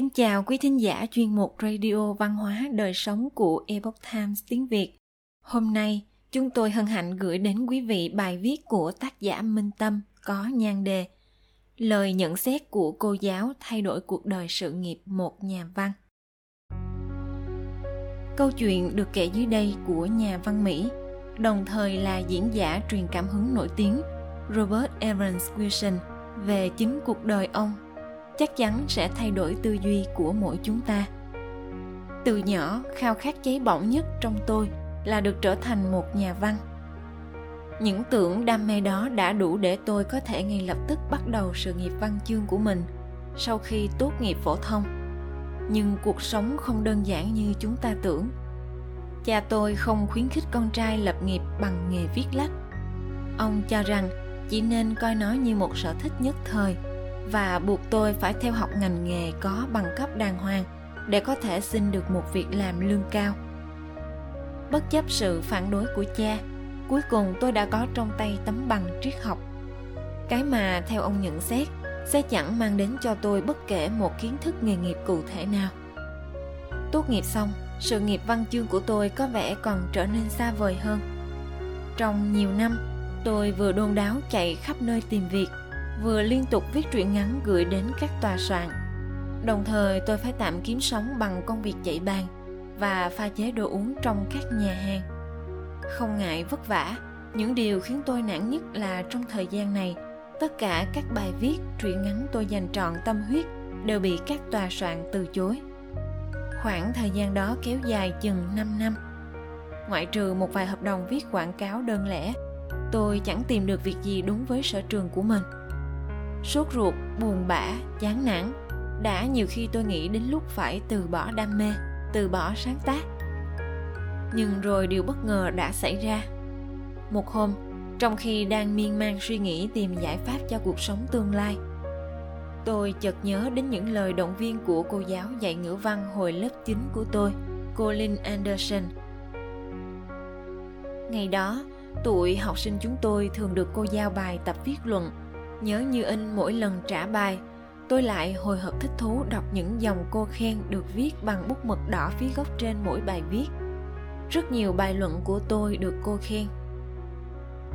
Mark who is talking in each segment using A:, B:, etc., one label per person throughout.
A: kính chào quý thính giả chuyên mục Radio Văn hóa Đời Sống của Epoch Times tiếng Việt. Hôm nay, chúng tôi hân hạnh gửi đến quý vị bài viết của tác giả Minh Tâm có nhan đề Lời nhận xét của cô giáo thay đổi cuộc đời sự nghiệp một nhà văn. Câu chuyện được kể dưới đây của nhà văn Mỹ, đồng thời là diễn giả truyền cảm hứng nổi tiếng Robert Evans Wilson về chính cuộc đời ông chắc chắn sẽ thay đổi tư duy của mỗi chúng ta. Từ nhỏ, khao khát cháy bỏng nhất trong tôi là được trở thành một nhà văn. Những tưởng đam mê đó đã đủ để tôi có thể ngay lập tức bắt đầu sự nghiệp văn chương của mình sau khi tốt nghiệp phổ thông. Nhưng cuộc sống không đơn giản như chúng ta tưởng. Cha tôi không khuyến khích con trai lập nghiệp bằng nghề viết lách. Ông cho rằng chỉ nên coi nó như một sở thích nhất thời và buộc tôi phải theo học ngành nghề có bằng cấp đàng hoàng để có thể xin được một việc làm lương cao. Bất chấp sự phản đối của cha, cuối cùng tôi đã có trong tay tấm bằng triết học. Cái mà theo ông nhận xét sẽ chẳng mang đến cho tôi bất kể một kiến thức nghề nghiệp cụ thể nào. Tốt nghiệp xong, sự nghiệp văn chương của tôi có vẻ còn trở nên xa vời hơn. Trong nhiều năm, tôi vừa đôn đáo chạy khắp nơi tìm việc vừa liên tục viết truyện ngắn gửi đến các tòa soạn. Đồng thời, tôi phải tạm kiếm sống bằng công việc chạy bàn và pha chế đồ uống trong các nhà hàng. Không ngại vất vả, những điều khiến tôi nản nhất là trong thời gian này, tất cả các bài viết, truyện ngắn tôi dành trọn tâm huyết đều bị các tòa soạn từ chối. Khoảng thời gian đó kéo dài chừng 5 năm. Ngoại trừ một vài hợp đồng viết quảng cáo đơn lẻ, tôi chẳng tìm được việc gì đúng với sở trường của mình sốt ruột, buồn bã, chán nản. Đã nhiều khi tôi nghĩ đến lúc phải từ bỏ đam mê, từ bỏ sáng tác. Nhưng rồi điều bất ngờ đã xảy ra. Một hôm, trong khi đang miên man suy nghĩ tìm giải pháp cho cuộc sống tương lai, tôi chợt nhớ đến những lời động viên của cô giáo dạy ngữ văn hồi lớp 9 của tôi cô Lynn Anderson. Ngày đó, tụi học sinh chúng tôi thường được cô giao bài tập viết luận nhớ như in mỗi lần trả bài, tôi lại hồi hộp thích thú đọc những dòng cô khen được viết bằng bút mực đỏ phía góc trên mỗi bài viết. Rất nhiều bài luận của tôi được cô khen.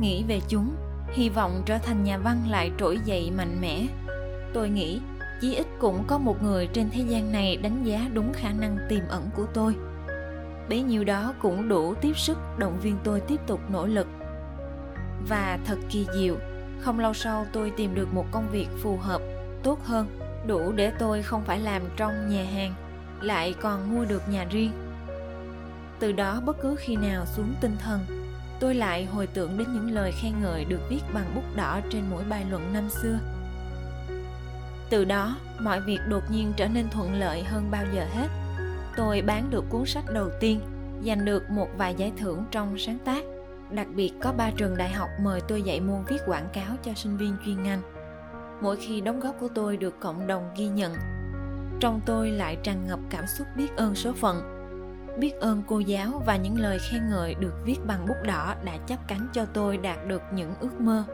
A: Nghĩ về chúng, hy vọng trở thành nhà văn lại trỗi dậy mạnh mẽ. Tôi nghĩ, chí ít cũng có một người trên thế gian này đánh giá đúng khả năng tiềm ẩn của tôi. Bấy nhiêu đó cũng đủ tiếp sức động viên tôi tiếp tục nỗ lực. Và thật kỳ diệu không lâu sau tôi tìm được một công việc phù hợp, tốt hơn, đủ để tôi không phải làm trong nhà hàng, lại còn mua được nhà riêng. Từ đó bất cứ khi nào xuống tinh thần, tôi lại hồi tưởng đến những lời khen ngợi được viết bằng bút đỏ trên mỗi bài luận năm xưa. Từ đó, mọi việc đột nhiên trở nên thuận lợi hơn bao giờ hết. Tôi bán được cuốn sách đầu tiên, giành được một vài giải thưởng trong sáng tác. Đặc biệt có ba trường đại học mời tôi dạy môn viết quảng cáo cho sinh viên chuyên ngành. Mỗi khi đóng góp của tôi được cộng đồng ghi nhận, trong tôi lại tràn ngập cảm xúc biết ơn số phận. Biết ơn cô giáo và những lời khen ngợi được viết bằng bút đỏ đã chấp cánh cho tôi đạt được những ước mơ.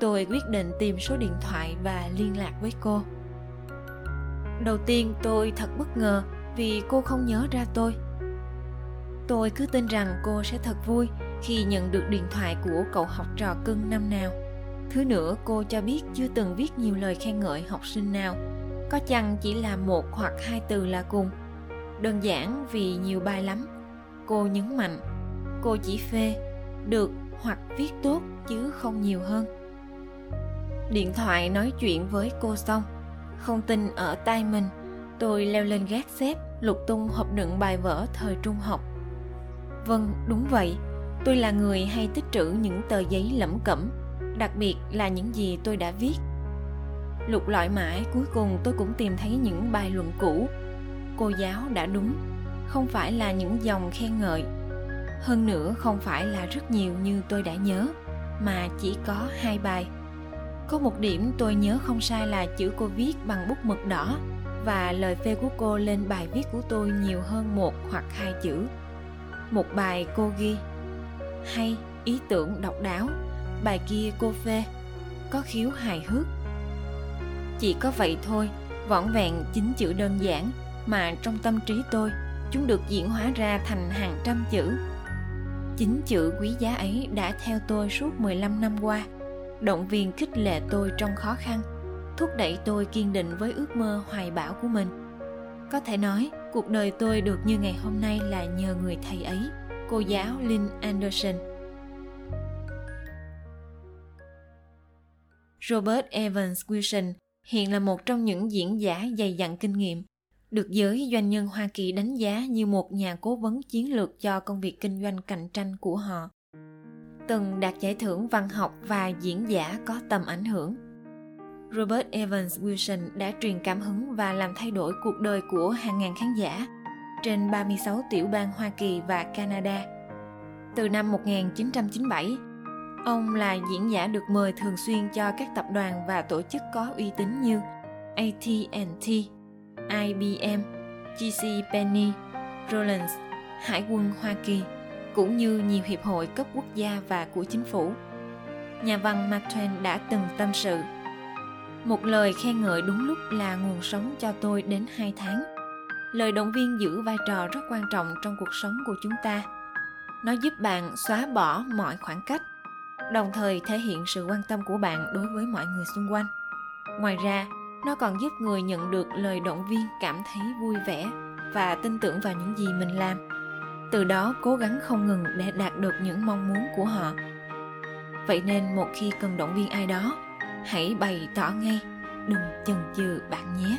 A: Tôi quyết định tìm số điện thoại và liên lạc với cô. Đầu tiên tôi thật bất ngờ vì cô không nhớ ra tôi. Tôi cứ tin rằng cô sẽ thật vui khi nhận được điện thoại của cậu học trò cưng năm nào. Thứ nữa, cô cho biết chưa từng viết nhiều lời khen ngợi học sinh nào. Có chăng chỉ là một hoặc hai từ là cùng. Đơn giản vì nhiều bài lắm. Cô nhấn mạnh, cô chỉ phê, được hoặc viết tốt chứ không nhiều hơn. Điện thoại nói chuyện với cô xong, không tin ở tay mình, tôi leo lên gác xếp, lục tung hộp đựng bài vở thời trung học. Vâng, đúng vậy, tôi là người hay tích trữ những tờ giấy lẩm cẩm, đặc biệt là những gì tôi đã viết. Lục lọi mãi, cuối cùng tôi cũng tìm thấy những bài luận cũ. Cô giáo đã đúng, không phải là những dòng khen ngợi. Hơn nữa, không phải là rất nhiều như tôi đã nhớ, mà chỉ có hai bài. Có một điểm tôi nhớ không sai là chữ cô viết bằng bút mực đỏ, và lời phê của cô lên bài viết của tôi nhiều hơn một hoặc hai chữ. Một bài cô ghi hay ý tưởng độc đáo. Bài kia cô phê, có khiếu hài hước. Chỉ có vậy thôi, vỏn vẹn chính chữ đơn giản, mà trong tâm trí tôi, chúng được diễn hóa ra thành hàng trăm chữ. Chính chữ quý giá ấy đã theo tôi suốt 15 năm qua. Động viên khích lệ tôi trong khó khăn, thúc đẩy tôi kiên định với ước mơ hoài bão của mình. Có thể nói, cuộc đời tôi được như ngày hôm nay là nhờ người thầy ấy cô giáo lynn anderson robert evans wilson hiện là một trong những diễn giả dày dặn kinh nghiệm, được giới doanh nhân Hoa Kỳ đánh giá như một nhà cố vấn chiến lược cho công việc kinh doanh cạnh tranh của họ. Từng đạt giải thưởng văn học và diễn giả có tầm ảnh hưởng. Robert Evans Wilson đã truyền cảm hứng và làm thay đổi cuộc đời của hàng ngàn khán giả trên 36 tiểu bang Hoa Kỳ và Canada. Từ năm 1997, ông là diễn giả được mời thường xuyên cho các tập đoàn và tổ chức có uy tín như AT&T, IBM, GC Penny, Rollins, Hải quân Hoa Kỳ, cũng như nhiều hiệp hội cấp quốc gia và của chính phủ. Nhà văn Mark Twain đã từng tâm sự một lời khen ngợi đúng lúc là nguồn sống cho tôi đến hai tháng. Lời động viên giữ vai trò rất quan trọng trong cuộc sống của chúng ta. Nó giúp bạn xóa bỏ mọi khoảng cách, đồng thời thể hiện sự quan tâm của bạn đối với mọi người xung quanh. Ngoài ra, nó còn giúp người nhận được lời động viên cảm thấy vui vẻ và tin tưởng vào những gì mình làm từ đó cố gắng không ngừng để đạt được những mong muốn của họ vậy nên một khi cần động viên ai đó hãy bày tỏ ngay đừng chần chừ bạn nhé